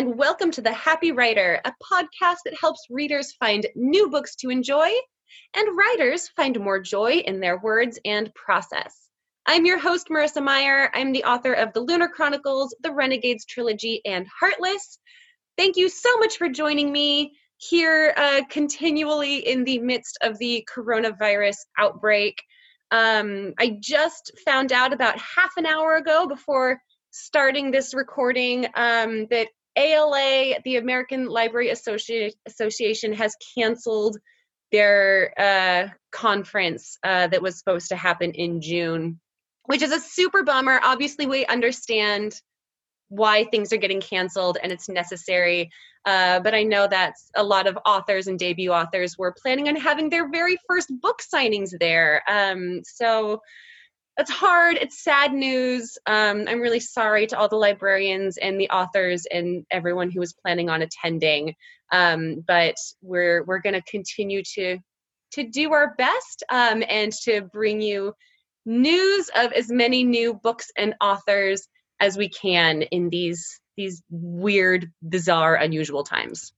and welcome to The Happy Writer, a podcast that helps readers find new books to enjoy and writers find more joy in their words and process. I'm your host, Marissa Meyer. I'm the author of The Lunar Chronicles, The Renegades Trilogy, and Heartless. Thank you so much for joining me here uh, continually in the midst of the coronavirus outbreak. Um, I just found out about half an hour ago before starting this recording um, that ALA, the American Library Associ- Association, has canceled their uh, conference uh, that was supposed to happen in June, which is a super bummer. Obviously, we understand why things are getting canceled and it's necessary. Uh, but I know that a lot of authors and debut authors were planning on having their very first book signings there. Um, so it's hard. It's sad news. Um, I'm really sorry to all the librarians and the authors and everyone who was planning on attending. Um, but we're we're going to continue to to do our best um, and to bring you news of as many new books and authors as we can in these these weird, bizarre, unusual times.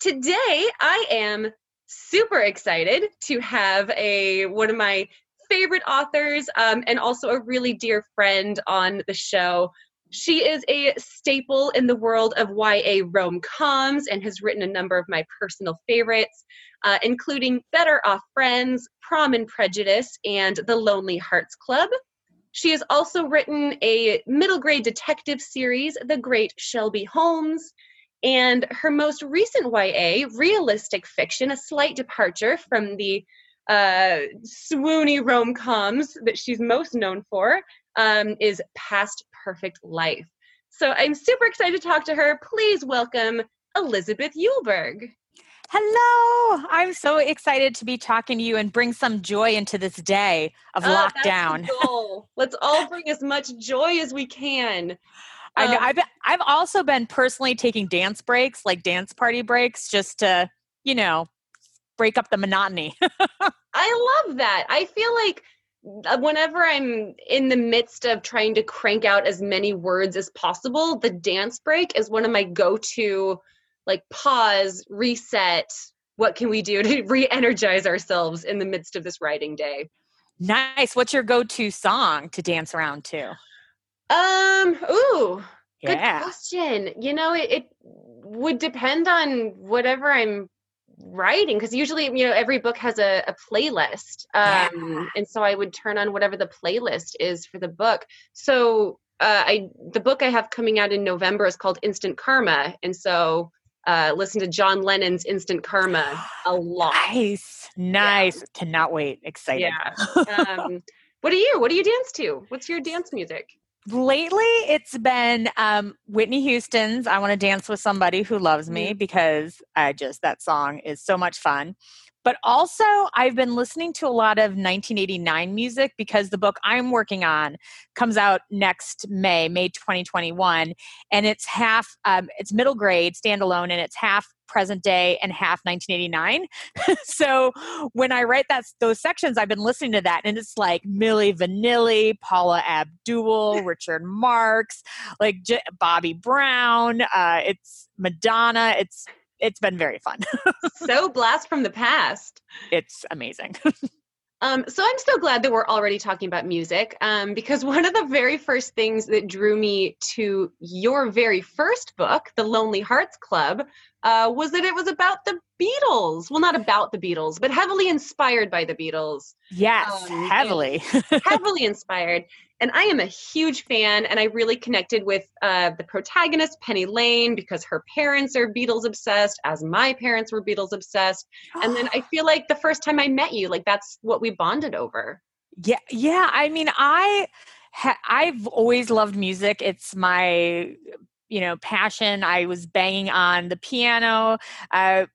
Today, I am super excited to have a one of my favorite authors um, and also a really dear friend on the show. She is a staple in the world of YA rom coms and has written a number of my personal favorites, uh, including Better Off Friends, Prom and Prejudice, and The Lonely Hearts Club. She has also written a middle grade detective series, The Great Shelby Holmes, and her most recent YA, realistic fiction, a slight departure from the uh, swoony rom coms that she's most known for um, is Past Perfect Life. So I'm super excited to talk to her. Please welcome Elizabeth Eulberg. Hello. I'm so excited to be talking to you and bring some joy into this day of oh, lockdown. Let's all bring as much joy as we can. I know. Um, I've, I've also been personally taking dance breaks, like dance party breaks, just to, you know, break up the monotony. I love that. I feel like uh, whenever I'm in the midst of trying to crank out as many words as possible, the dance break is one of my go to, like, pause, reset. What can we do to re energize ourselves in the midst of this writing day? Nice. What's your go to song to dance around to? Um, ooh, yeah. good question. You know, it, it would depend on whatever I'm writing because usually you know every book has a, a playlist um yeah. and so i would turn on whatever the playlist is for the book. So uh, i the book i have coming out in november is called instant karma and so uh listen to john lennon's instant karma a lot. Nice nice. Yeah. cannot wait. Excited. Yeah. Um what do you? What do you dance to? What's your dance music lately it's been um, whitney houston's i want to dance with somebody who loves me mm-hmm. because i just that song is so much fun but also i've been listening to a lot of 1989 music because the book i'm working on comes out next may may 2021 and it's half um, it's middle grade standalone and it's half present day and half 1989. so when I write that those sections, I've been listening to that, and it's like Milli Vanilli, Paula Abdul, Richard Marx, like J- Bobby Brown. Uh, it's Madonna. It's it's been very fun. so blast from the past. It's amazing. Um, so I'm so glad that we're already talking about music um, because one of the very first things that drew me to your very first book, The Lonely Hearts Club, uh, was that it was about the Beatles. Well, not about the Beatles, but heavily inspired by the Beatles. Yes, um, heavily. heavily inspired. And I am a huge fan, and I really connected with uh, the protagonist, Penny Lane, because her parents are Beatles obsessed, as my parents were Beatles obsessed. and then I feel like the first time I met you, like that's what we bonded over. Yeah, yeah. I mean, I. Ha- I've always loved music. It's my you know passion i was banging on the piano uh,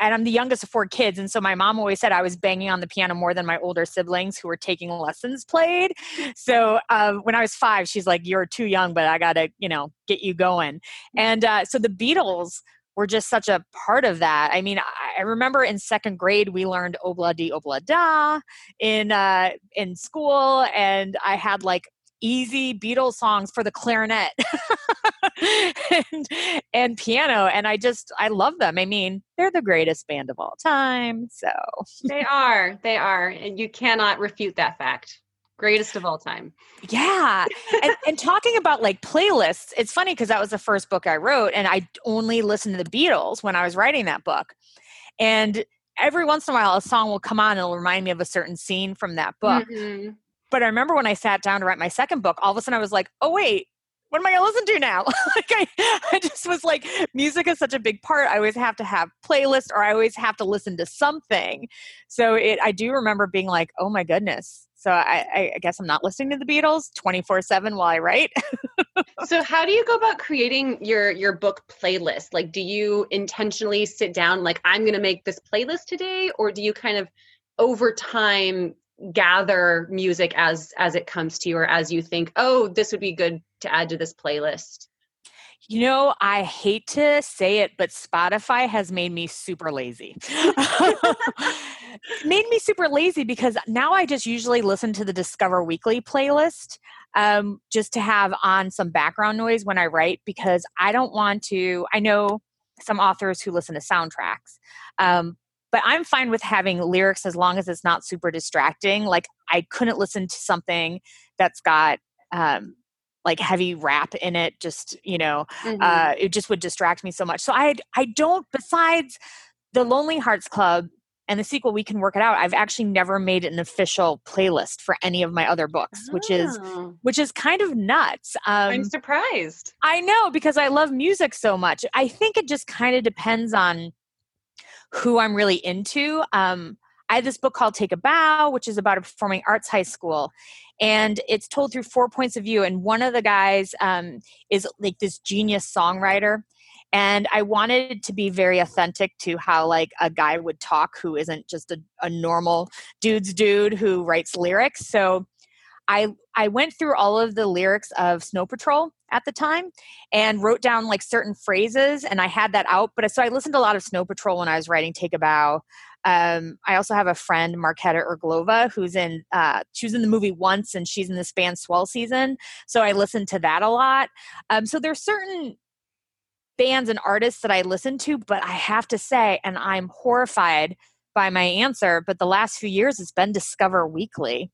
and i'm the youngest of four kids and so my mom always said i was banging on the piano more than my older siblings who were taking lessons played so uh, when i was five she's like you're too young but i gotta you know get you going and uh, so the beatles were just such a part of that. I mean, I remember in second grade we learned "Obla di Obla Da" in uh, in school, and I had like easy Beatles songs for the clarinet. and, and piano. And I just, I love them. I mean, they're the greatest band of all time. So they are, they are. And you cannot refute that fact greatest of all time. Yeah. and, and, talking about like playlists, it's funny because that was the first book I wrote, and I only listened to the Beatles when I was writing that book. And every once in a while, a song will come on and it'll remind me of a certain scene from that book. Mm-hmm. But I remember when I sat down to write my second book, all of a sudden I was like, oh, wait, what am I gonna listen to now? like I, I just was like, music is such a big part. I always have to have playlists or I always have to listen to something. So it I do remember being like, oh my goodness, so I, I guess I'm not listening to the Beatles 24 7 while I write. so how do you go about creating your your book playlist? Like do you intentionally sit down like I'm gonna make this playlist today, or do you kind of over time gather music as as it comes to you or as you think, oh, this would be good to add to this playlist? You know, I hate to say it, but Spotify has made me super lazy. made me super lazy because now I just usually listen to the Discover Weekly playlist um, just to have on some background noise when I write because I don't want to. I know some authors who listen to soundtracks. Um, but I'm fine with having lyrics as long as it's not super distracting. Like I couldn't listen to something that's got um, like heavy rap in it just you know mm-hmm. uh, it just would distract me so much so i i don't besides the lonely hearts club and the sequel we can work it out i've actually never made an official playlist for any of my other books oh. which is oh. which is kind of nuts um, i'm surprised i know because i love music so much i think it just kind of depends on who i'm really into um, I have this book called Take a Bow, which is about a performing arts high school. And it's told through four points of view. And one of the guys um, is like this genius songwriter. And I wanted to be very authentic to how like a guy would talk who isn't just a, a normal dude's dude who writes lyrics. So I I went through all of the lyrics of Snow Patrol at the time and wrote down like certain phrases and I had that out. But so I listened to a lot of Snow Patrol when I was writing Take a Bow. Um, I also have a friend, Marketa Irglova, who's in, uh, she was in the movie once and she's in this band Swell Season. So I listen to that a lot. Um, so there's certain bands and artists that I listen to, but I have to say, and I'm horrified by my answer, but the last few years it's been Discover Weekly.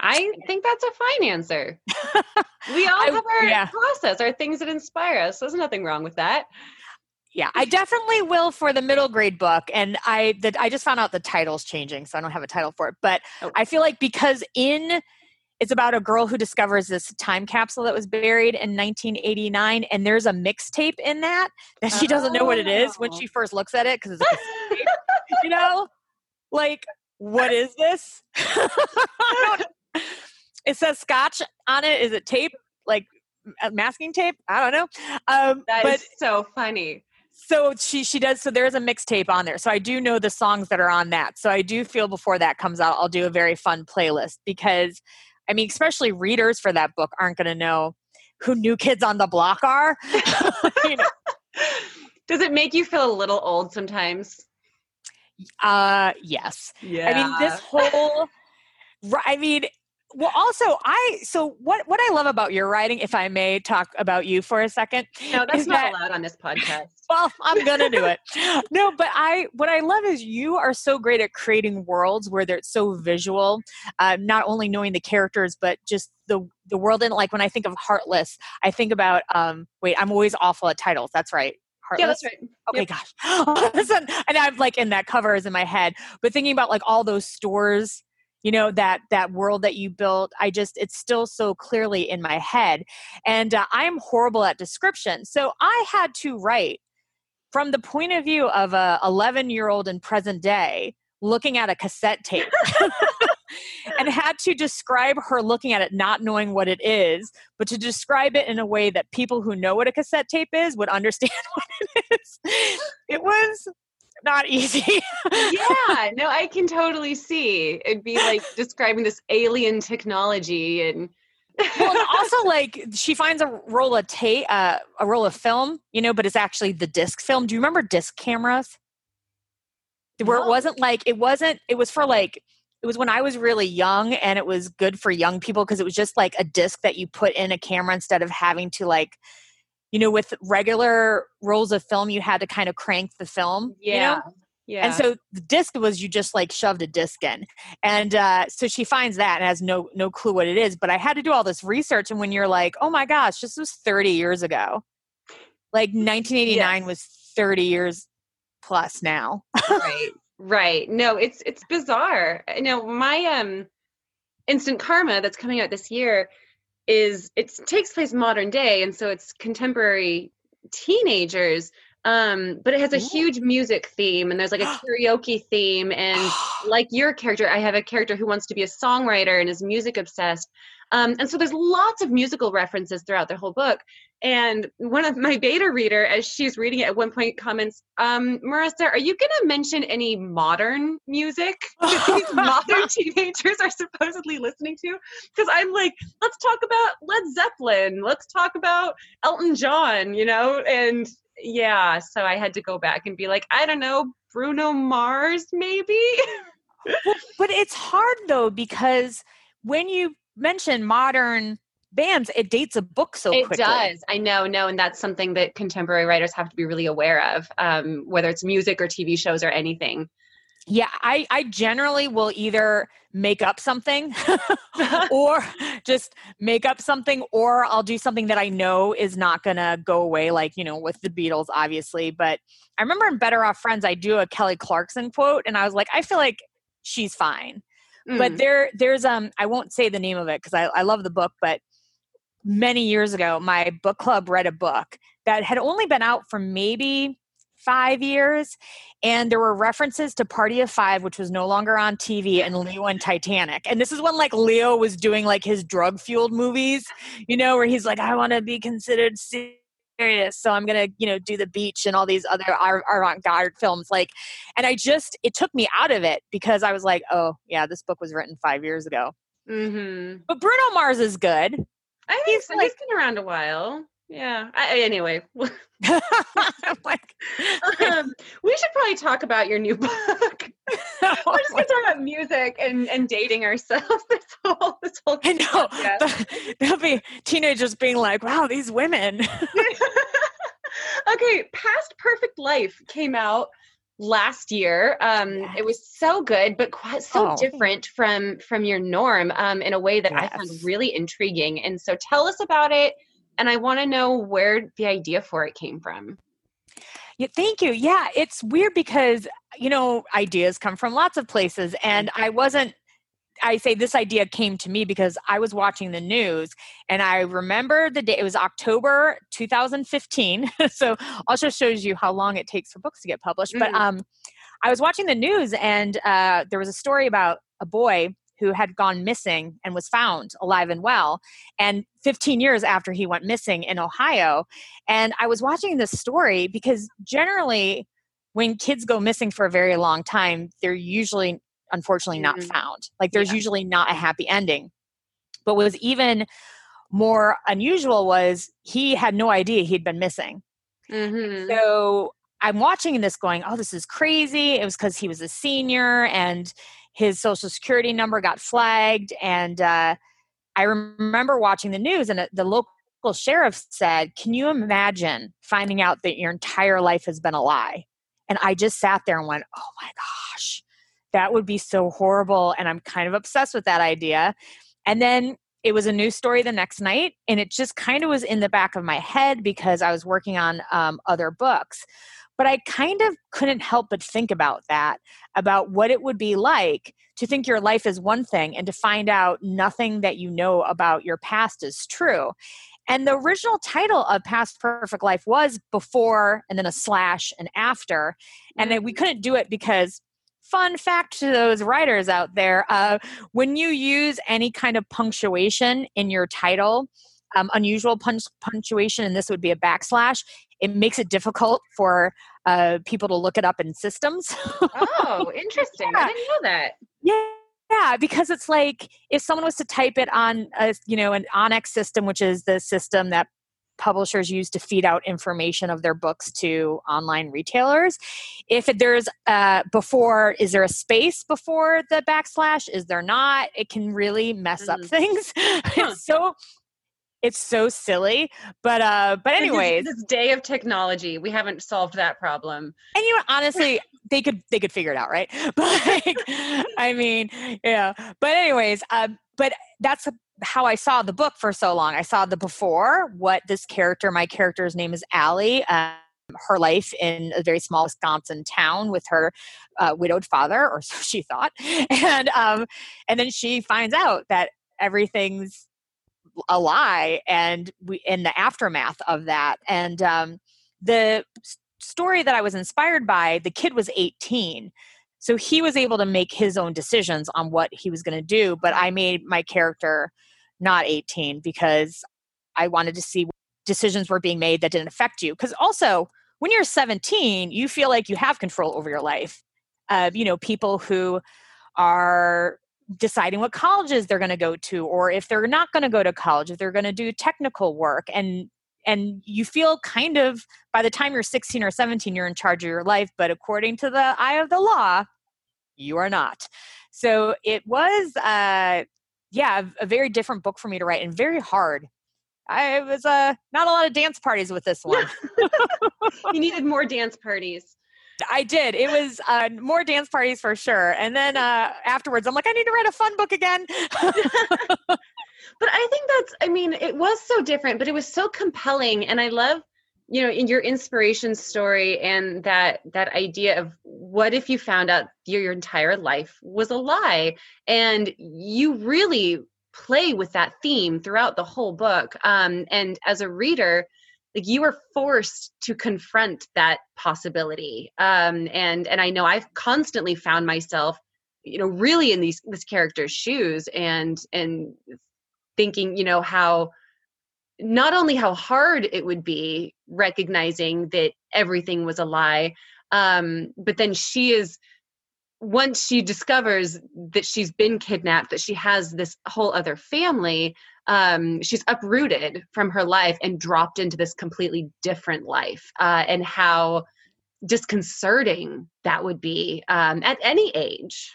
I think that's a fine answer. we all have our yeah. process, our things that inspire us. There's nothing wrong with that yeah i definitely will for the middle grade book and i that i just found out the title's changing so i don't have a title for it but oh. i feel like because in it's about a girl who discovers this time capsule that was buried in 1989 and there's a mixtape in that that she doesn't oh. know what it is when she oh. first looks at it because it's you know like what is this it says scotch on it. Is it tape? Like masking tape? I don't know. Um, that but, is so funny. So she she does so there's a mixtape on there. So i do know the songs that are on that. So i do feel before that comes out i'll do a very fun playlist because i mean especially readers for that book aren't going to know who new kids on the block are. You know. does it make you feel a little old sometimes? Uh yes. Yeah i mean this whole i mean well also i so what what i love about your writing if i may talk about you for a second no that's not that, allowed on this podcast well i'm gonna do it no but i what i love is you are so great at creating worlds where they're so visual uh, not only knowing the characters but just the the world in like when i think of heartless i think about um wait i'm always awful at titles that's right Heartless? Yeah, that's right. Okay, yep. gosh. and I'm like in that cover is in my head. But thinking about like all those stores you know that that world that you built i just it's still so clearly in my head. And uh, i'm horrible at description. So i had to write from the point of view of a 11 year old in present day looking at a cassette tape and had to describe her looking at it not knowing what it is but to describe it in a way that people who know what a cassette tape is would understand what it is. It was not easy. yeah, no, I can totally see. It'd be like describing this alien technology and well, and also like she finds a roll of tape, uh, a roll of film, you know, but it's actually the disc film. Do you remember disc cameras? Where no. it wasn't like it wasn't. It was for like it was when I was really young, and it was good for young people because it was just like a disc that you put in a camera instead of having to like you know, with regular rolls of film, you had to kind of crank the film. Yeah. You know? Yeah. And so the disc was you just like shoved a disc in. And uh, so she finds that and has no no clue what it is. But I had to do all this research. And when you're like, oh my gosh, this was 30 years ago. Like 1989 Yes. was 30 years plus now. right right no it's it's bizarre you know my um instant karma that's coming out this year is it takes place modern day and so it's contemporary teenagers um but it has a huge music theme and there's like a karaoke theme and like your character i have a character who wants to be a songwriter and is music obsessed um, and so there's lots of musical references throughout the whole book. And one of my beta reader as she's reading it at one point comments um, marissa are you going to mention any modern music that these modern teenagers are supposedly listening to? Because i'm like let's talk about led zeppelin. Let's talk about elton john you know? And yeah so i had to go back and be like i don't know bruno mars maybe? But it's hard though because when you mention modern bands, it dates a book so quickly. it quickly. does i know no and that's something that contemporary writers have to be really aware of um, whether it's music or tv shows or anything Yeah, I, I generally will either make up something or just make up something, or I'll do something that I know is not going to go away, like, you know, with the Beatles, obviously. But I remember in Better Off Friends, I do a Kelly Clarkson quote, and I was like, I feel like she's fine. But Mm. there, there's, um, I won't say the name of it because I, I love the book, but many years ago, my book club read a book that had only been out for maybe five years and there were references to Party of Five, which was no longer on TV, and Leo and Titanic. And this is when like Leo was doing like his drug fueled movies, you know, where he's like, I want to be considered serious, so I'm gonna, you know, do the beach and all these other avant garde films. Like, and I just it took me out of it because I was like, oh yeah, this book was written five years ago. mm-hmm. But Bruno Mars is good. i think He's so. like- he's been around a while yeah I, anyway like, um, we should probably talk about your new book we're just gonna talk about music and, and dating ourselves this whole this whole I know. podcast. There'll be teenagers being like, wow, these women. okay, Past Perfect Life came out last year. Um, It was so good, but quite so Oh. different from from your norm um, in a way that I found really intriguing. And so, tell us about it. And I want to know where the idea for it came from. Yeah, thank you. Yeah, it's weird because you know ideas come from lots of places, and I wasn't. I say this idea came to me because I was watching the news, and I remember the day. It was October 2015, so also shows you how long it takes for books to get published. But Mhm. um, I was watching the news, and uh, there was a story about a boy who had gone missing and was found alive and well and 15 years after he went missing in ohio and I was watching this story because generally, when kids go missing for a very long time, they're usually, unfortunately, not Mhm. found. Like there's Yeah. usually not a happy ending. But what was even more unusual was he had no idea he'd been missing. Mm-hmm. So I'm watching this going, oh, this is crazy. It was because he was a senior and his social security number got flagged. And uh, I remember watching the news, and uh, the local sheriff said, Can you imagine finding out that your entire life has been a lie? And I just sat there and went, Oh my gosh, that would be so horrible. And I'm kind of obsessed with that idea. And then it was a news story the next night, and it just kind of was in the back of my head because I was working on um, other books. But I kind of couldn't help but think about that about what it would be like to think your life is one thing and to find out nothing that you know about your past is true. And the original title of Past Perfect Life was before and then a slash and after. And then we couldn't do it because, fun fact to those writers out there, uh, when you use any kind of punctuation in your title, um, unusual punch- punctuation, and this would be a backslash, it makes it difficult for uh, people to look it up in systems. Oh, interesting. I Yeah. didn't know that. Yeah, yeah, because it's like if someone was to type it on a you know an ONIX system, which is the system that publishers use to feed out information of their books to online retailers. If there's uh, before, is there a space before the backslash? Is there not? It can really mess up Mhm. things. Huh. so it's so silly. But uh, but anyways, this, this, day of technology, we haven't solved that problem. And you know, honestly, they could they could figure it out, right? But like, I mean, yeah. But anyways, um, but that's how I saw the book for so long. I saw the before, what this character, my character's name is Allie. Um, her life in a very small Wisconsin town with her uh, widowed father, or so she thought, and um, and then she finds out that everything's a lie, and we in the aftermath of that, and um, the story that I was inspired by, the kid was 18. So he was able to make his own decisions on what he was going to do, but I made my character not 18 because I wanted to see decisions were being made that didn't affect you. Because also, when you're 17, you feel like you have control over your life. Uh, you know, people who are deciding what colleges they're going to go to, or if they're not going to go to college, if they're going to do technical work, and and you feel kind of by the time you're 16 or 17 you're in charge of your life but according to the eye of the law you are not so it was uh yeah a very different book for me to write and very hard I was uh not a lot of dance parties with this one. you needed more dance parties. I did. It was uh, more dance parties for sure. And then uh, afterwards, I'm like, I need to write a fun book again. but I think that's, I mean, it was so different, but it was so compelling. And I love, you know, in your inspiration story and that that idea of what if you found out your, your entire life was a lie, and you really play with that theme throughout the whole book. Um, and as a reader, like you are forced to confront that possibility. Um, and and I know I've constantly found myself, you know, really in these this character's shoes and and thinking, you know, how not only how hard it would be recognizing that everything was a lie, um, but then she is once she discovers that she's been kidnapped, that she has this whole other family, um, she's uprooted from her life and dropped into this completely different life, uh, and how disconcerting that would be um, at any age.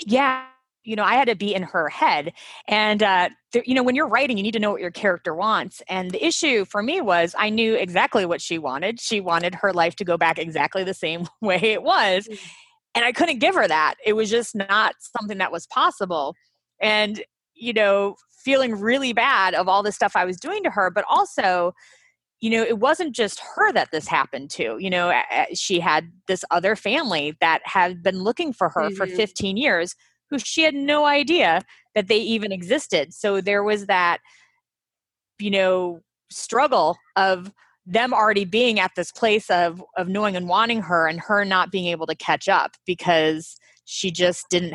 Yeah. You know, I had to be in her head. And, uh, there, you know, when you're writing, you need to know what your character wants. And the issue for me was I knew exactly what she wanted. She wanted her life to go back exactly the same way it was. Mm and I couldn't give her that. It was just not something that was possible. And, you know, feeling really bad of all the stuff I was doing to her, but also, you know, it wasn't just her that this happened to. You know, she had this other family that had been looking for her mm-hmm. for 15 years who she had no idea that they even existed. So there was that, you know, struggle of them already being at this place of of knowing and wanting her and her not being able to catch up because she just didn't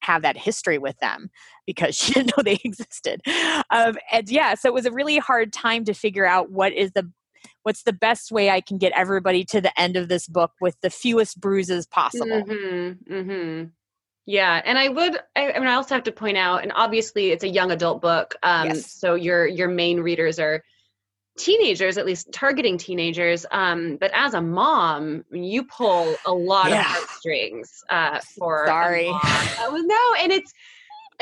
have that history with them because she didn't know they existed um, and yeah so it was a really hard time to figure out what is the what's the best way i can get everybody to the end of this book with the fewest bruises possible mm-hmm, mm-hmm. yeah and i would I, I, mean i also have to point out and obviously it's a young adult book um, yes. so your your main readers are teenagers, at least targeting teenagers. Um, but as a mom, you pull a lot yeah. of heartstrings uh, for. Sorry. No, and it's.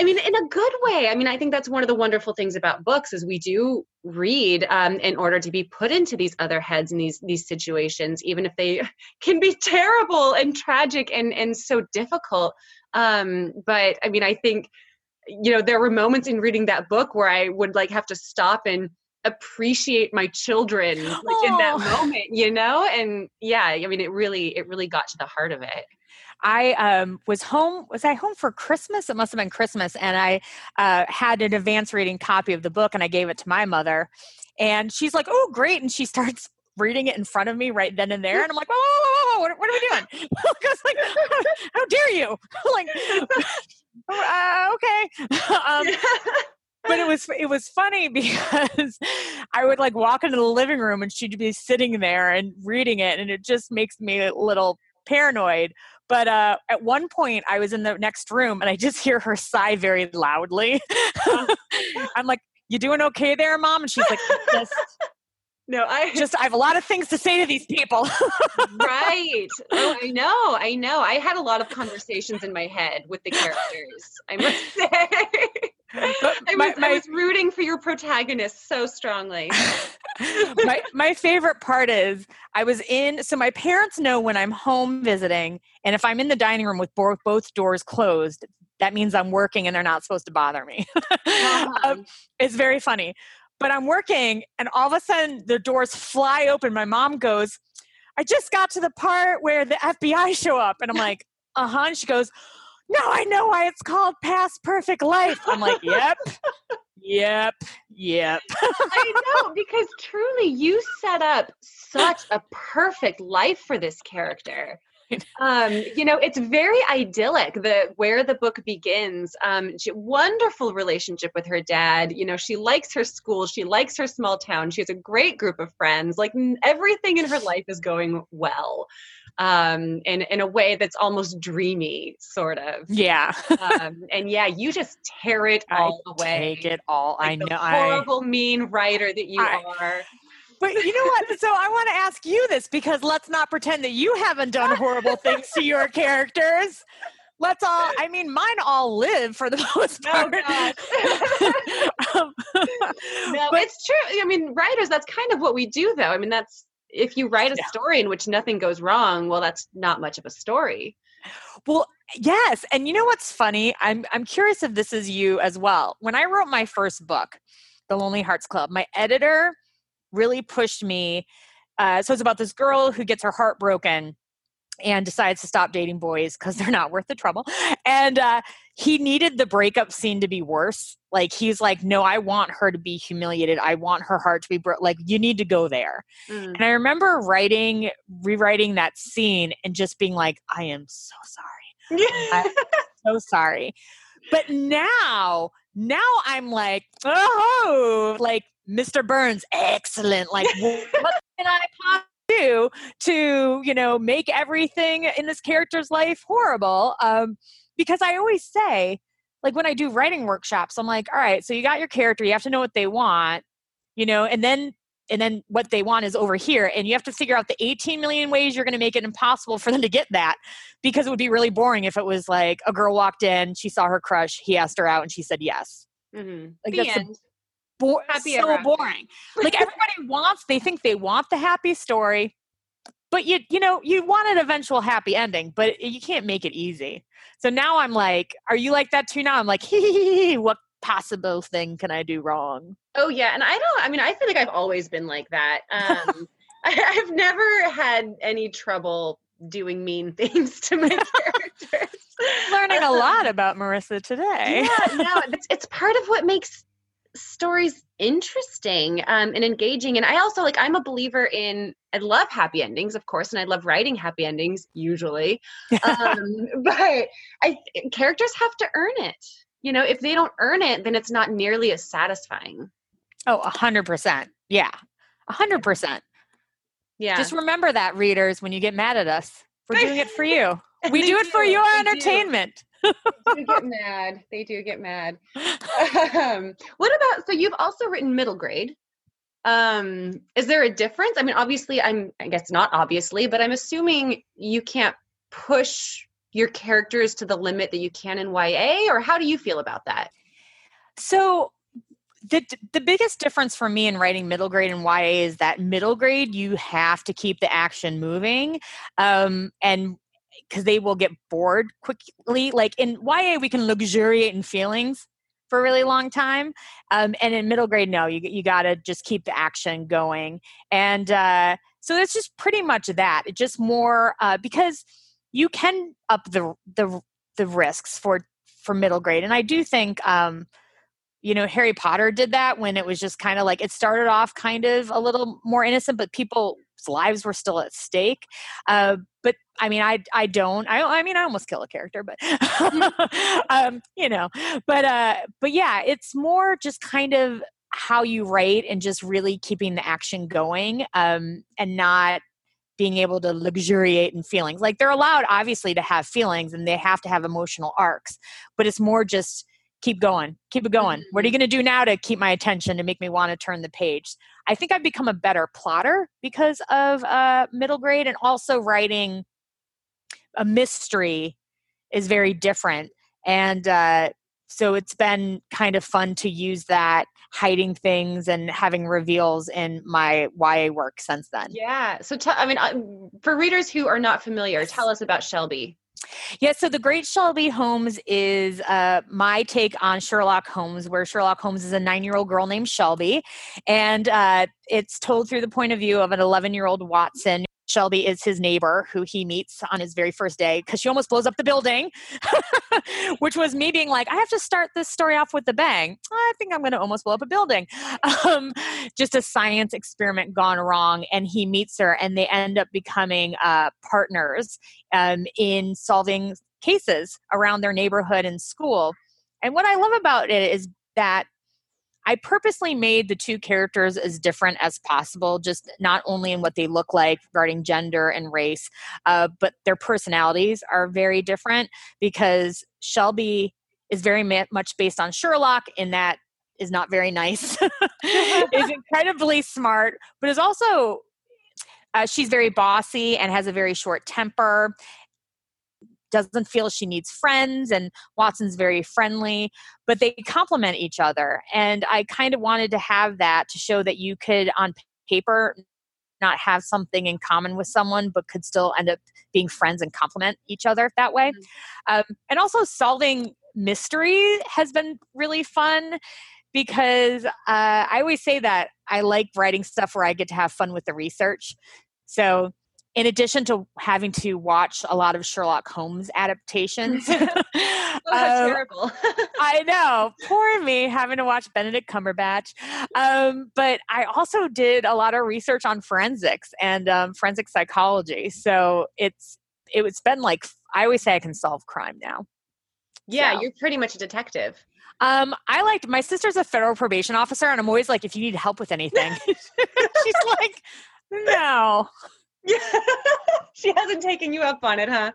I mean, in a good way. I mean, I think that's one of the wonderful things about books is we do read um, in order to be put into these other heads and these these situations, even if they can be terrible and tragic and and so difficult. Um, but I mean, I think you know there were moments in reading that book where I would like have to stop and appreciate my children like oh. in that moment you know and yeah i mean it really it really got to the heart of it I um, was home. Was I home for Christmas? It must have been Christmas, and I uh, had an advance reading copy of the book, and I gave it to my mother, and she's like, "Oh, great!" And she starts reading it in front of me right then and there, and I'm like, "Whoa, whoa, whoa, whoa! What, what are we doing?" I was like, how, "How dare you!" like, uh, okay. um, but it was it was funny because I would like walk into the living room and she'd be sitting there and reading it, and it just makes me a little paranoid. But uh, at one point, I was in the next room and I just hear her sigh very loudly. I'm like, "You doing okay there, mom?" And she's like, "Just." No, I just I have a lot of things to say to these people. right. Oh, I know. I know. I had a lot of conversations in my head with the characters. I must say. But, was, my, I was rooting for your protagonist so strongly. my my favorite part is I was in so my parents know when I'm home visiting and if I'm in the dining room with both both doors closed that means I'm working and they're not supposed to bother me. um, it's very funny. But I'm working and all of a sudden the doors fly open. My mom goes, I just got to the part where the FBI show up. And I'm like, uh huh. She goes, No, I know why it's called Past Perfect Life. I'm like, Yep. Yep. Yep. I know because truly you set up such a perfect life for this character. um, you know, it's very idyllic. The where the book begins. Um, she, wonderful relationship with her dad. You know, she likes her school. She likes her small town. She has a great group of friends. Like everything in her life is going well um, in in a way that's almost dreamy, sort of. Yeah. um, and yeah, you just tear it all I away. Take it all. Like I know. horrible, I, mean writer that you I, are. But you know what? So I want to ask you this because let's not pretend that you haven't done horrible things to your characters. Let's all, I mean, mine all live for the most part. Oh, um, no, but, it's true. I mean, writers, that's kind of what we do, though. I mean, that's if you write a yeah. story in which nothing goes wrong, well, that's not much of a story. Well, yes, and you know what's funny? I'm I'm curious if this is you as well. When I wrote my first book, The Lonely Hearts Club, my editor really pushed me. Uh, so it's about this girl who gets her heart broken and decides to stop dating boys because they're not worth the trouble. And uh, he needed the breakup scene to be worse. Like he's like, no, I want her to be humiliated. I want her heart to be broke. like, you need to go there. Mm. And I remember writing, rewriting that scene, and just being like, I am so sorry. I'm so sorry. But now, now I'm like, oh, like Mr. Burns, excellent. Like, what can I do to you know make everything in this character's life horrible um, because i always say like when i do writing workshops i'm like all right so you got your character you have to know what they want you know and then and then what they want is over here and you have to figure out the 18 million ways you're going to make it impossible for them to get that because it would be really boring if it was like a girl walked in she saw her crush he asked her out and she said yes mm-hmm. like the that's end bo- so boring. like everybody wants, they think they want the happy story, but you you know you want an eventual happy ending, but you can't make it easy. So now I'm like, are you like that too? Now I'm like, what possible thing can I do wrong? Oh yeah, and I don't. I mean, I feel like I've always been like that. Um, I, have never had any trouble doing mean things to my characters. Learning a lot about Marissa today. Yeah, no, it's, it's part of what makes stories interesting um, and engaging and i also like i'm a believer in i love happy endings of course and i love writing happy endings usually um, but i characters have to earn it you know if they don't earn it then it's not nearly as satisfying. Oh a hundred percent yeah a hundred percent. Yeah. Just remember that readers when you get mad at us we're doing it for you. We do it for your entertainment do get mad. They do get mad. Um, what about so you've also written middle grade? Um, is there a difference? I mean, obviously, I'm I guess not obviously, but I'm assuming you can't push your characters to the limit that you can in YA, or how do you feel about that? So the the biggest difference for me in writing middle grade and YA is that middle grade you have to keep the action moving, um, and because they will get bored quickly. Like in YA, we can luxuriate in feelings for a really long time, um, and in middle grade, no, you you got to just keep the action going. And uh, so it's just pretty much that. It just more uh, because you can up the the the risks for for middle grade, and I do think. Um, you know harry potter did that when it was just kind of like it started off kind of a little more innocent but people's lives were still at stake uh, but I mean, I I don't. I I mean, I almost kill a character, but um, you know, but uh, but yeah, it's more just kind of how you write and just really keeping the action going, um, and not being able to luxuriate in feelings. Like they're allowed, obviously, to have feelings and they have to have emotional arcs, but it's more just keep going, keep it going. What are you mm-hmm. going to do now to keep my attention to make me want to turn the page? I think I've become a better plotter because of uh, middle grade and also writing a mystery is very different. And uh, so it's been kind of fun to use that hiding things and having reveals in my YA work since then. Yeah. So, t- I mean, for readers who are not familiar, tell us about Shelby. Yeah, so The Great Shelby Holmes is uh, my take on Sherlock Holmes, where Sherlock Holmes is a nine year old girl named Shelby. And uh, it's told through the point of view of an 11 year old Watson Shelby is his neighbor who he meets on his very first day because she almost blows up the building, which was me being like, I have to start this story off with the bang. I think I'm going to almost blow up a building. Um, just a science experiment gone wrong. And he meets her, and they end up becoming uh, partners um, in solving cases around their neighborhood and school. And what I love about it is that I purposely made the two characters as different as possible, just not only in what they look like regarding gender and race, uh, but their personalities are very different because Shelby is very much based on Sherlock in that is not very nice, is incredibly smart, but is also uh, she's very bossy and has a very short temper doesn't feel she needs friends and Watson's very friendly, but they complement each other. And I kind of wanted to have that to show that you could, on paper, not have something in common with someone, but could still end up being friends and complement each other that way. Mm-hmm. Um, and also, solving mystery has been really fun because uh, I always say that I like writing stuff where I get to have fun with the research. So in addition to having to watch a lot of Sherlock Holmes adaptations. oh, um, terrible. I know. Poor me having to watch Benedict Cumberbatch. Um, but I also did a lot of research on forensics and um, forensic psychology. So it's it's been like I always say I can solve crime now. Yeah, so. you're pretty much a detective. Um, I liked my sister's a federal probation officer, and I'm always like, if you need help with anything, she's like, no. Yeah. she hasn't taken you up on it, huh?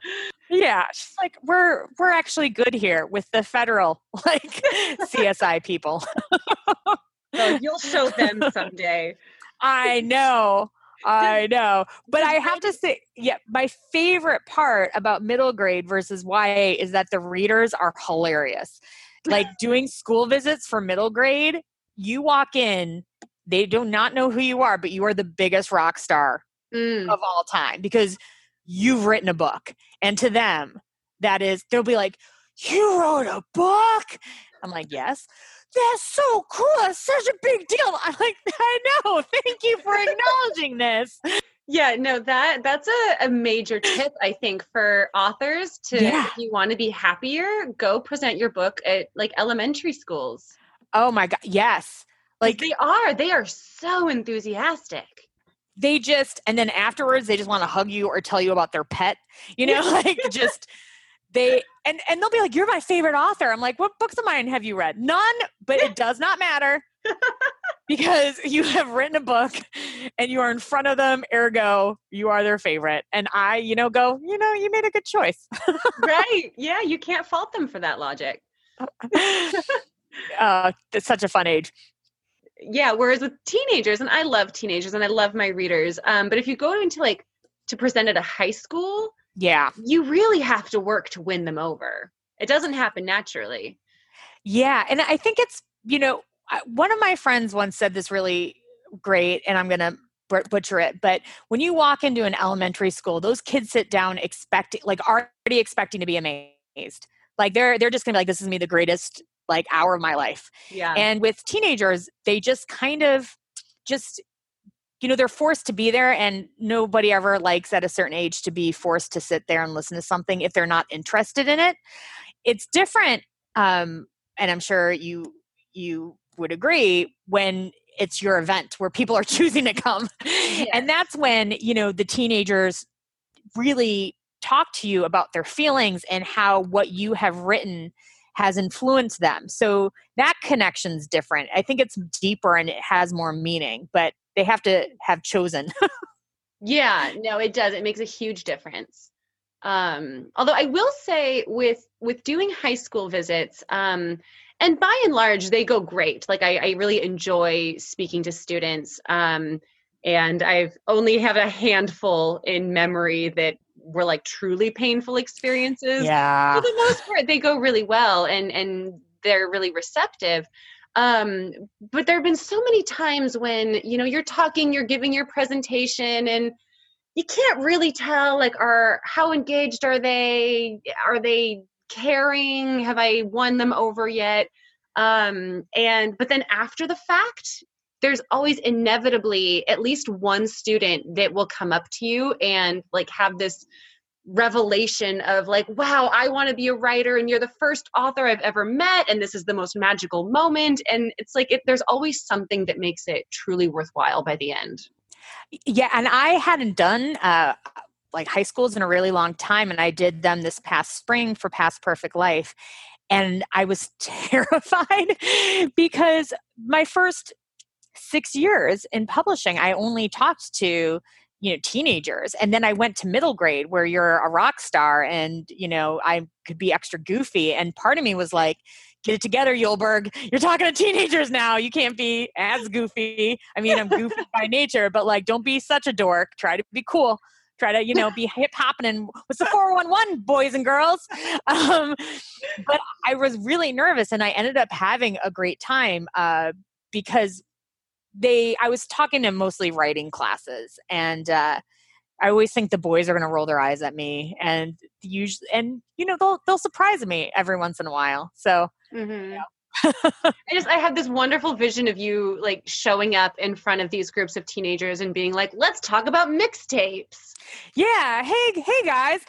Yeah. She's like, we're we're actually good here with the federal like CSI people. oh, you'll show them someday. I know. I know. But I have to say, yeah, my favorite part about middle grade versus YA is that the readers are hilarious. Like doing school visits for middle grade, you walk in, they do not know who you are, but you are the biggest rock star mm. of all time because you've written a book. And to them, that is, they'll be like, You wrote a book? I'm like, Yes. That's so cool. That's such a big deal. I'm like, I know. Thank you for acknowledging this. Yeah, no, that that's a, a major tip, I think, for authors to yeah. if you want to be happier, go present your book at like elementary schools. Oh my god, yes. Like they are. They are so enthusiastic they just and then afterwards they just want to hug you or tell you about their pet you know like just they and and they'll be like you're my favorite author. I'm like what books of mine have you read? None but it does not matter because you have written a book and you are in front of them ergo you are their favorite. And i you know go you know you made a good choice. Right yeah you can't fault them for that logic. Uh it's such a fun age yeah whereas with teenagers and i love teenagers and i love my readers um, but if you go into like to present at a high school yeah. you really have to work to win them over. It doesn't happen naturally. Yeah and i think it's you know one of my friends once said this really great and i'm gonna butcher it but when you walk into an elementary school those kids sit down expecting like already expecting to be amazed. Like they're they're just gonna be like this is me the greatest like hour of my life. Yeah. And with teenagers, they just kind of just you know they're forced to be there and nobody ever likes at a certain age to be forced to sit there and listen to something if they're not interested in it it's different um and i'm sure you you would agree when it's your event where people are choosing to come yes. and that's when you know the teenagers really talk to you about their feelings and how what you have written has influenced them. So that connection's different. I think it's deeper and it has more meaning, but they have to have chosen. yeah, no, it does. It makes a huge difference. Um, although I will say with with doing high school visits, um, and by and large they go great. Like I, I really enjoy speaking to students. Um, and I've only have a handful in memory that were like truly painful experiences. Yeah. For the most part, they go really well. And and they're really receptive um but there have been so many times when you know you're talking you're giving your presentation and you can't really tell like are how engaged are they are they caring have i won them over yet um and but then after the fact there's always inevitably at least one student that will come up to you and like have this revelation of like wow i want to be a writer and you're the first author i've ever met and this is the most magical moment. And it's like it, there's always something that makes it truly worthwhile by the end. Yeah and i hadn't done uh like high schools in a really long time and i did them this past spring for past perfect life and i was terrified because my first six years in publishing i only talked to you know teenagers and then i went to middle grade where you're a rock star and you know i could be extra goofy and part of me was like get it together Eulberg. You're talking to teenagers now. You can't be as goofy. I mean i'm goofy by nature but like don't be such a dork. Try to be cool. Try to you know be hip hopping and what's the 411 boys and girls. Um, but i was really nervous and i ended up having a great time uh, because they i was talking to mostly writing classes and uh I always think the boys are going to roll their eyes at me, and usually, and you know, they'll they'll surprise me every once in a while. So, mm-hmm. I just I had this wonderful vision of you like showing up in front of these groups of teenagers and being like, "Let's talk about mixtapes." Yeah. Hey, hey guys.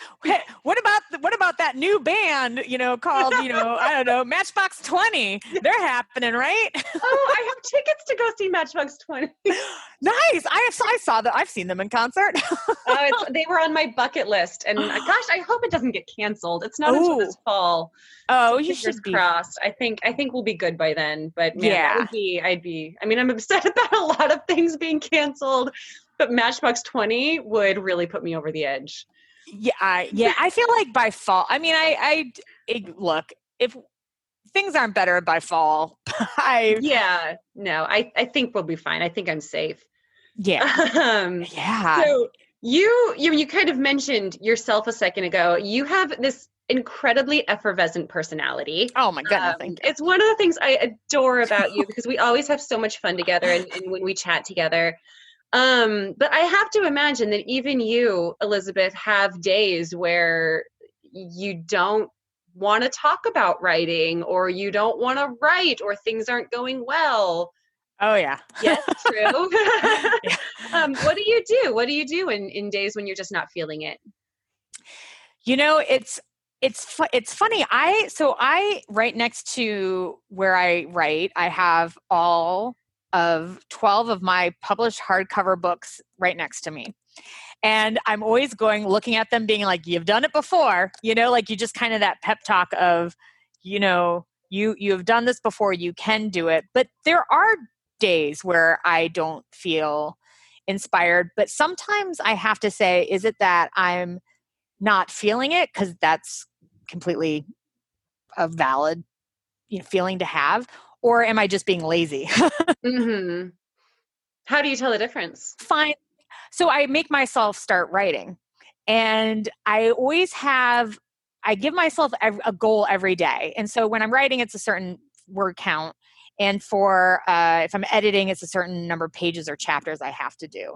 what about what about that new band? You know, called you know I don't know Matchbox Twenty. They're happening, right? oh, I have tickets to go see Matchbox Twenty. nice. I have, I saw that. I've seen them in concert. uh, they were on my bucket list, and uh, gosh, I hope it doesn't get canceled. It's not Ooh. until this fall. Oh, you should be crossed. I think I think we'll be good by then. But man, yeah, would be. I'd be. I mean, I'm upset about a lot of things being canceled, but Matchbox Twenty would really put me over the edge. Yeah, I, yeah. I feel like by fall. I mean, I, I it, look if things aren't better by fall. I yeah. No, I I think we'll be fine. I think I'm safe. Yeah. Um, yeah. So you you you kind of mentioned yourself a second ago. You have this incredibly effervescent personality. Oh my goodness, um, It's one of the things I adore about you because we always have so much fun together and, and when we chat together. Um, but I have to imagine that even you, Elizabeth, have days where you don't want to talk about writing or you don't want to write or things aren't going well. Oh yeah. yes, true. um, what do you do? What do you do in, in days when you're just not feeling it? You know, it's it's fu- it's funny. I so I right next to where I write, I have all of 12 of my published hardcover books right next to me. And I'm always going looking at them being like you've done it before. You know, like you just kind of that pep talk of, you know, you you have done this before, you can do it. But there are days where I don't feel inspired, but sometimes I have to say is it that I'm not feeling it because that's completely a valid you know, feeling to have or am i just being lazy? Mm-hmm. how do you tell the difference? Fine. So i make myself start writing and i always have i give myself a goal every day and so when i'm writing it's a certain word count and for uh, if i'm editing it's a certain number of pages or chapters i have to do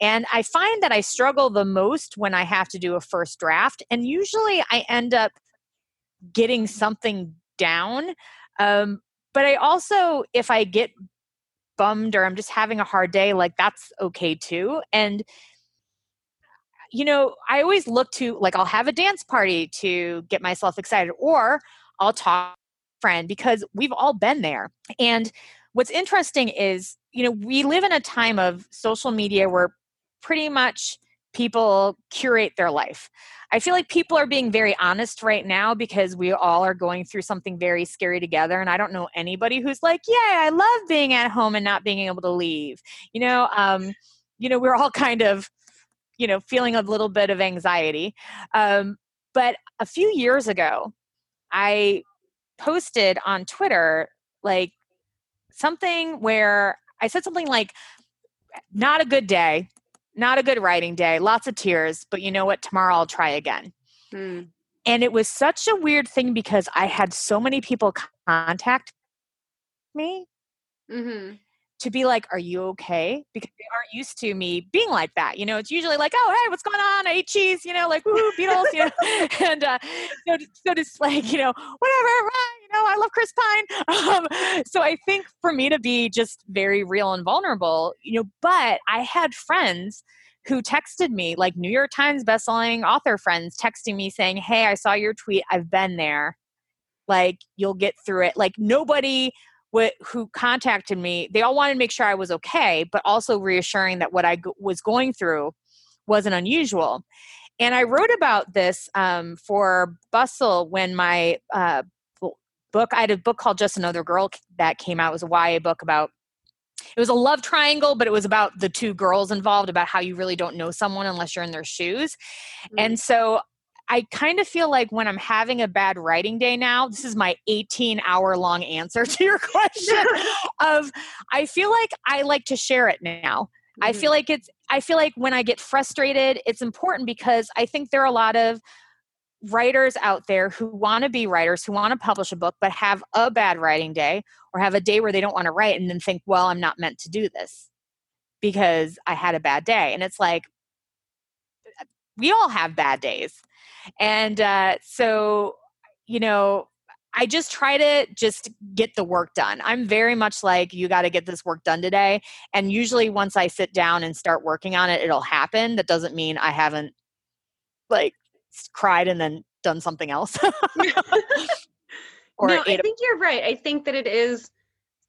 and i find that i struggle the most when i have to do a first draft and usually i end up getting something down. Um, but I also, if I get bummed or I'm just having a hard day, like that's okay too. And you know, I always look to like I'll have a dance party to get myself excited, or I'll talk friend because we've all been there. And what's interesting is, you know, we live in a time of social media where pretty much people curate their life. I feel like people are being very honest right now because we all are going through something very scary together. And I don't know anybody who's like, yeah, I love being at home and not being able to leave. You know, um, you know, we're all kind of, you know, feeling a little bit of anxiety. Um, but a few years ago, I posted on Twitter like something where I said something like, not a good day not a good writing day, lots of tears, but you know what? Tomorrow I'll try again. Mm. and it was such a weird thing because I had so many people contact me Mm-hmm. To be like, "Are you okay?" Because they aren't used to me being like that. You know, it's usually like, "Oh, hey, what's going on? I ate cheese." You know, like woo, Beatles. You know, and uh, so so just like you know, whatever. You know, I love Chris Pine. Um, so I think for me to be just very real and vulnerable, you know, but I had friends who texted me, like New York Times bestselling author friends, texting me saying, "Hey, I saw your tweet. I've been there. Like, you'll get through it." Like nobody wh- who contacted me, they all wanted to make sure I was okay, but also reassuring that what I was going through wasn't unusual. And I wrote about this um, for Bustle when my uh, book, I had a book called Just Another Girl that came out. It was a YA book about, it was a love triangle, but it was about the two girls involved, about how you really don't know someone unless you're in their shoes. And so I kind of feel like when I'm having a bad writing day now, this is my 18 hour long answer to your question of I feel like I like to share it now. I Mm-hmm. feel like it's I feel like when I get frustrated, it's important because I think there are a lot of writers out there who want to be writers, who want to publish a book but have a bad writing day or have a day where they don't want to write and then think, "Well, I'm not meant to do this because I had a bad day." And it's like we all have bad days. And uh, so, you know, I just try to just get the work done. I'm very much like, you got to get this work done today. And usually, once I sit down and start working on it, it'll happen. That doesn't mean I haven't like cried and then done something else. or no, I ate a- think you're right. I think that it is.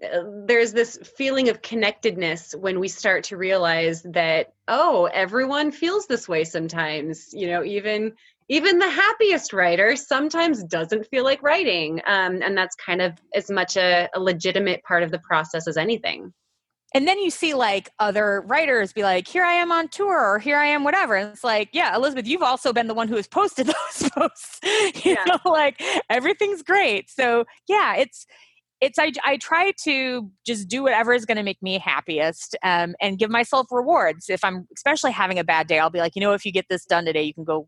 Uh, there's this feeling of connectedness when we start to realize that oh, everyone feels this way sometimes. You know, even even the happiest writer sometimes doesn't feel like writing, um, and that's kind of as much a, a legitimate part of the process as anything. and then you see like other writers be like, here I am on tour or here I am, whatever. And it's like, yeah, Elizabeth, you've also been the one who has posted those posts. you Yeah. know, like everything's great. So yeah, it's it's I, I try to just do whatever is going to make me happiest um, and give myself rewards if i'm especially having a bad day i'll be like you know if you get this done today you can go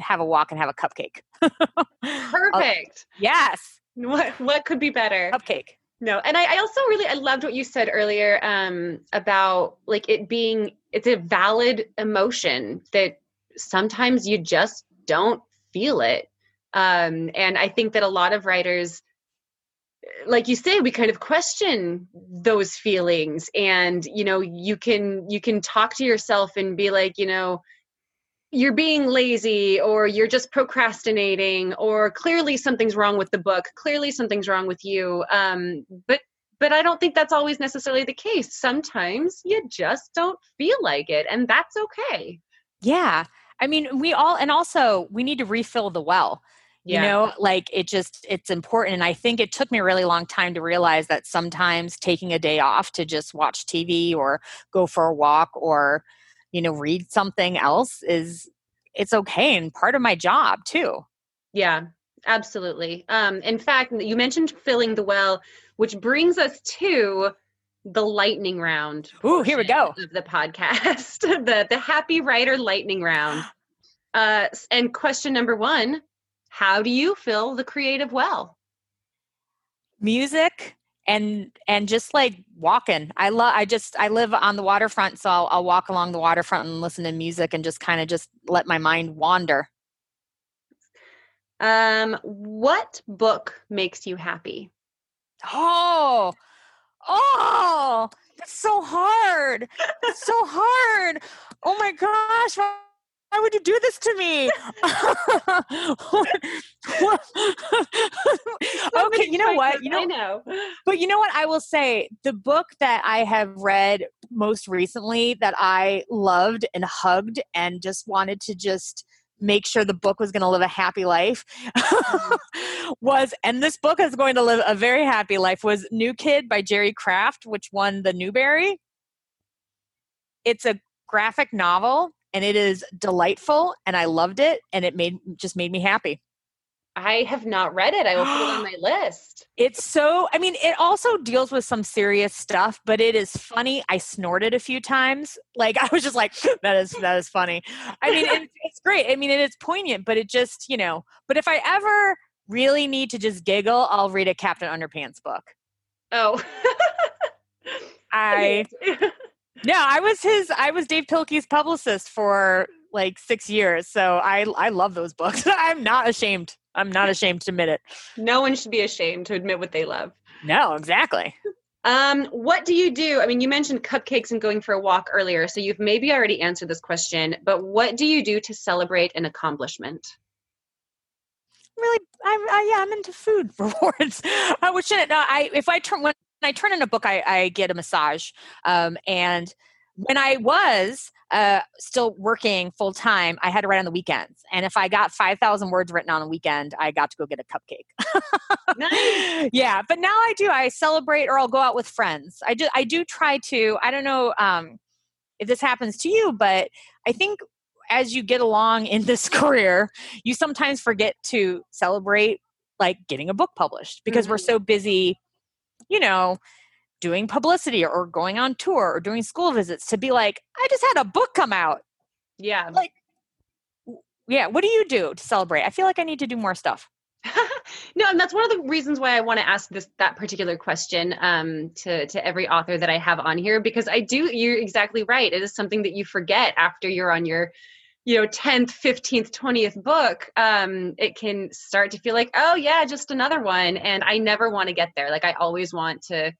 have a walk and have a cupcake Perfect. yes What what could be better? cupcake No, and I, I also really I loved what you said earlier um, about like it being it's a valid emotion that sometimes you just don't feel it, um, and I think that a lot of writers, like you say, we kind of question those feelings, and you know you can you can talk to yourself and be like you know you're being lazy or you're just procrastinating or clearly something's wrong with the book clearly something's wrong with you. Um, but but i don't think that's always necessarily the case. Sometimes you just don't feel like it and that's okay. Yeah. I mean we all and also we need to refill the well. You know like it just it's important and i think it took me a really long time to realize that sometimes taking a day off to just watch tv or go for a walk or you know read something else is it's okay and part of my job too. Yeah absolutely. Um, in fact you mentioned filling the well which brings us to the lightning round Ooh, here we go. of the podcast the the happy writer lightning round. Uh, and question number one how do you fill the creative well? Music and and just like walking i love i just i live on the waterfront so I'll, I'll walk along the waterfront and listen to music and just kind of just let my mind wander um what book makes you happy Oh, oh, that's so hard. It's so hard. Oh my gosh. Why, would you do this to me? okay, you know what? You i know, know but you know what? I will say the book that I have read most recently that I loved and hugged and just wanted to just make sure the book was going to live a happy life mm-hmm. was and this book is going to live a very happy life was New Kid by Jerry Craft which won the Newbery. It's a graphic novel and it is delightful and I loved it and it made just made me happy. I have not read it. I will put it on my list. It's so, I mean, it also deals with some serious stuff, but it is funny. I snorted a few times. Like, I was just like, that is, that is funny. I mean, it, it's great. I mean, it is poignant, but it just, you know, but if I ever really need to just giggle, I'll read a Captain Underpants book. Oh. I, yeah, I was his, I was Dav Pilkey's publicist for like six years. So I, I love those books. I'm not ashamed I'm not ashamed to admit it. No one should be ashamed to admit what they love. No, exactly. Um, what do you do? I mean, you mentioned cupcakes and going for a walk earlier, so you've maybe already answered this question, but what do you do to celebrate an accomplishment? Really, I, I yeah, I'm into food rewards. I wish it. No, I if I turn when I turn in a book, I, I get a massage, um, and when I was uh, still working full time, I had to write on the weekends. And if I got 5,000 words written on a weekend, I got to go get a cupcake. nice. Yeah. But now I do, I celebrate or I'll go out with friends. I do, I do try to, I don't know um, if this happens to you, but I think as you get along in this career, you sometimes forget to celebrate like getting a book published because mm-hmm. we're so busy, you know, doing publicity or going on tour or doing school visits to be like, I just had a book come out. Yeah. Like, yeah, what do you do to celebrate? I feel like I need to do more stuff. no, and that's one of the reasons why I want to ask this that particular question um, to to every author that I have on here because I do. You're exactly right. It is something that you forget after you're on your, you know, tenth, fifteenth, twentieth book. Um, it can start to feel like, oh yeah, just another one, and I never want to get there. Like I always want to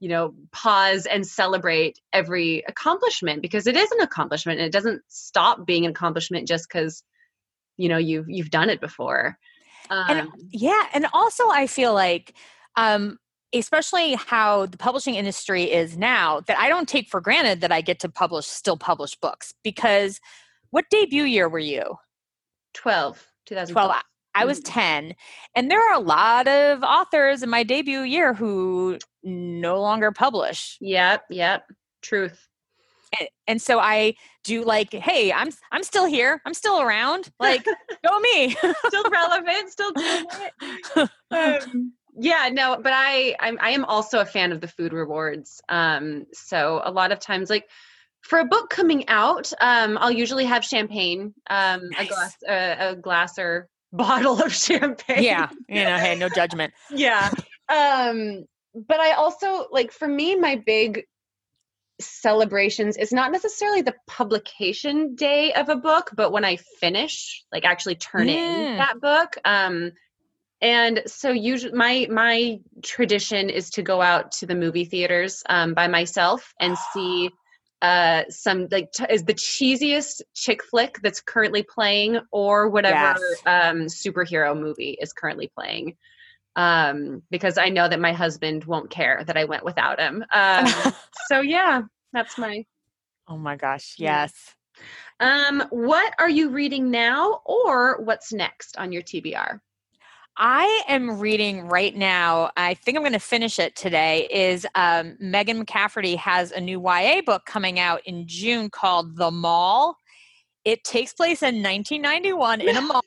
you know pause and celebrate every accomplishment because it is an accomplishment and it doesn't stop being an accomplishment just because you know you've you've done it before um, and yeah and also i feel like um especially how the publishing industry is now that i don't take for granted that i get to publish still publish books because what debut year were you 12 2012 12 I was mm. 10. And there are a lot of authors in my debut year who no longer publish. Yep, yep. Truth. And, and so I do like, hey, I'm I'm still here. I'm still around. Like, go me. still relevant, still doing it. Um, yeah, no, but I I'm I am also a fan of the food rewards. Um so a lot of times like for a book coming out, um, I'll usually have champagne, um, nice. a glass, uh, a glass or bottle of champagne. Yeah, you know, hey, no judgment. yeah. Um, but I also like for me, my big celebrations is not necessarily the publication day of a book, but when I finish, like actually turn mm. in that book. Um, and so usually my my tradition is to go out to the movie theaters um, by myself and see uh, some like t- is the cheesiest chick flick that's currently playing or whatever yes. um, superhero movie is currently playing um, because I know that my husband won't care that I went without him. Um, so yeah, that's my. Oh my gosh! Yes. Um, what are you reading now, or what's next on your TBR? I am reading right now. I think I'm going to finish it today. Is um, Megan McCafferty has a new YA book coming out in June called The Mall. It takes place in 1991 in a mall.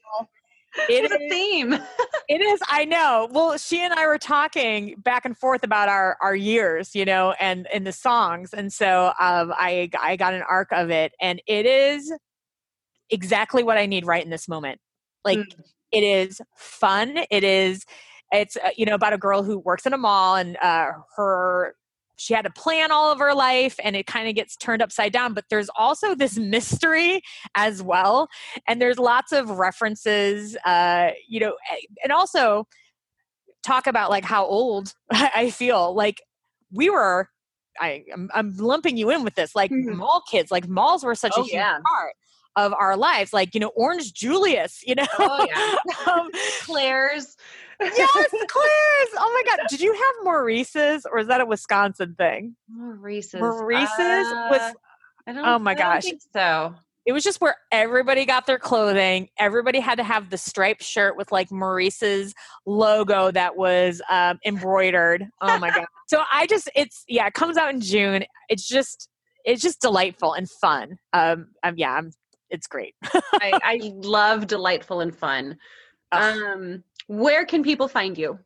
It is a theme. it is. I know. Well, she and I were talking back and forth about our our years, you know, and and the songs, and so um, I I got an arc of it, and it is exactly what I need right in this moment. Like. Mm it is fun. It is it's uh, you know about a girl who works in a mall and uh, her she had a plan all of her life and it kind of gets turned upside down but there's also this mystery as well and there's lots of references uh you know and also talk about like how old i feel like we were I, I'm, I'm lumping you in with this, like mm-hmm. mall kids, like malls were such oh, a huge yeah. part of our lives, like you know, Orange Julius, you know, oh, yeah. um, Claire's. yes, Claire's. Oh my God, did you have Maurice's, or is that a Wisconsin thing? Maurice's. Maurice's uh, was. oh my gosh, so. It was just where everybody got their clothing. Everybody had to have the striped shirt with like Maurice's logo that was um, embroidered. Oh my god! So I just, it's yeah, it comes out in June. It's just it's just delightful and fun. Um, um yeah, I'm it's great. I, I, love delightful and fun. Um, where can people find you?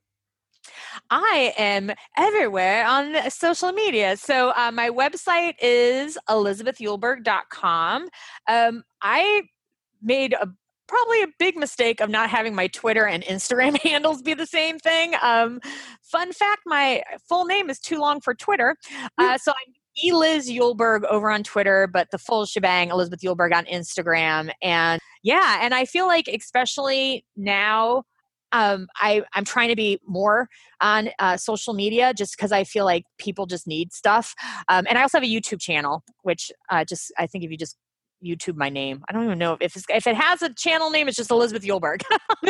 I am everywhere on social media. So uh, my website is elizabetheulberg.com. Um, I made a probably a big mistake of not having my Twitter and Instagram handles be the same thing. Um, fun fact: my full name is too long for Twitter, uh, so I'm Eliz Eulberg over on Twitter, but the full shebang, Elizabeth Eulberg on Instagram, and yeah, and I feel like especially now um, I, I'm trying to be more on uh, social media just because I feel like people just need stuff. Um, and I also have a YouTube channel, which uh, just I think if you just YouTube my name, I don't even know if if it has a channel name, it's just Elizabeth Eulberg.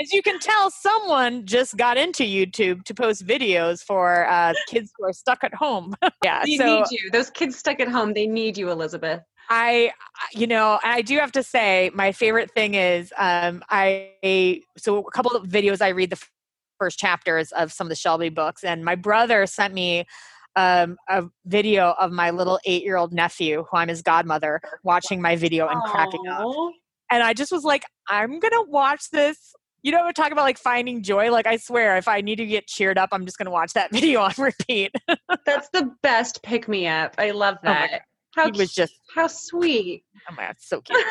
As you can tell, someone just got into YouTube to post videos for uh, kids who are stuck at home. yeah, they so, need you. Those kids stuck at home, they need you, Elizabeth. I, you know, I do have to say, my favorite thing is um, I. So a couple of videos I read the first chapters of some of the Shelby books, and my brother sent me um, a video of my little eight-year-old nephew, who I'm his godmother, watching my video and Aww. cracking up. And I just was like, I'm gonna watch this you know, we're about like finding joy. Like, I swear, if I need to get cheered up, I'm just going to watch that video on repeat. That's the best pick me up. I love oh that. How he was just how sweet. Oh my god, so cute.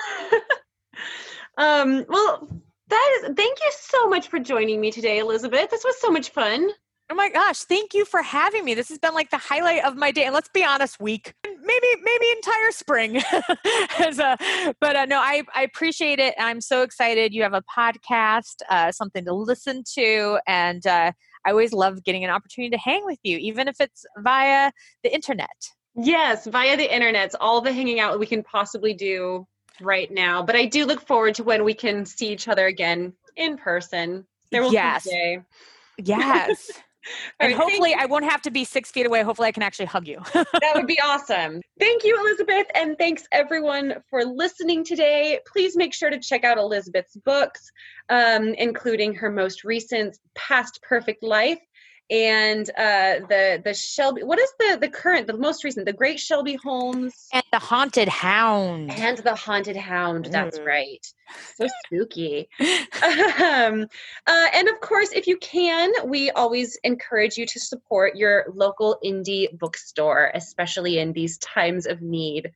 um, well, that is thank you so much for joining me today, Elizabeth. This was so much fun. Oh my gosh, thank you for having me. This has been like the highlight of my day. And let's be honest, week, maybe maybe entire spring. As a, but uh, no, I, I appreciate it. I'm so excited. You have a podcast, uh, something to listen to, and uh, I always love getting an opportunity to hang with you, even if it's via the internet. Yes, via the internet. It's all the hanging out we can possibly do right now. But I do look forward to when we can see each other again in person. There will yes. be a day. Yes. And right, hopefully I won't have to be six feet away. Hopefully I can actually hug you. that would be awesome. Thank you, Elizabeth. And thanks everyone for listening today. Please make sure to check out Elizabeth's books, um, including her most recent Past Perfect Life and uh, the the Shelby. What is the the current, the most recent, the Great Shelby Holmes and the Haunted Hound and the Haunted Hound. Mm. That's right. So spooky. um, uh, and of course, if you can, we always encourage you to support your local indie bookstore, especially in these times of need.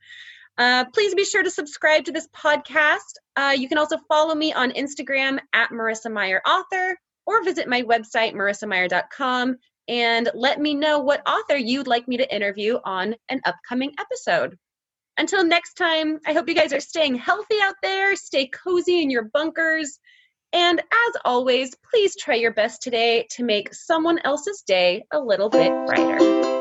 Uh, please be sure to subscribe to this podcast. Uh, you can also follow me on Instagram at Marissa Meyer Author or visit my website, marissameyer.com, and let me know what author you'd like me to interview on an upcoming episode. Until next time, I hope you guys are staying healthy out there, stay cozy in your bunkers, and as always, please try your best today to make someone else's day a little bit brighter.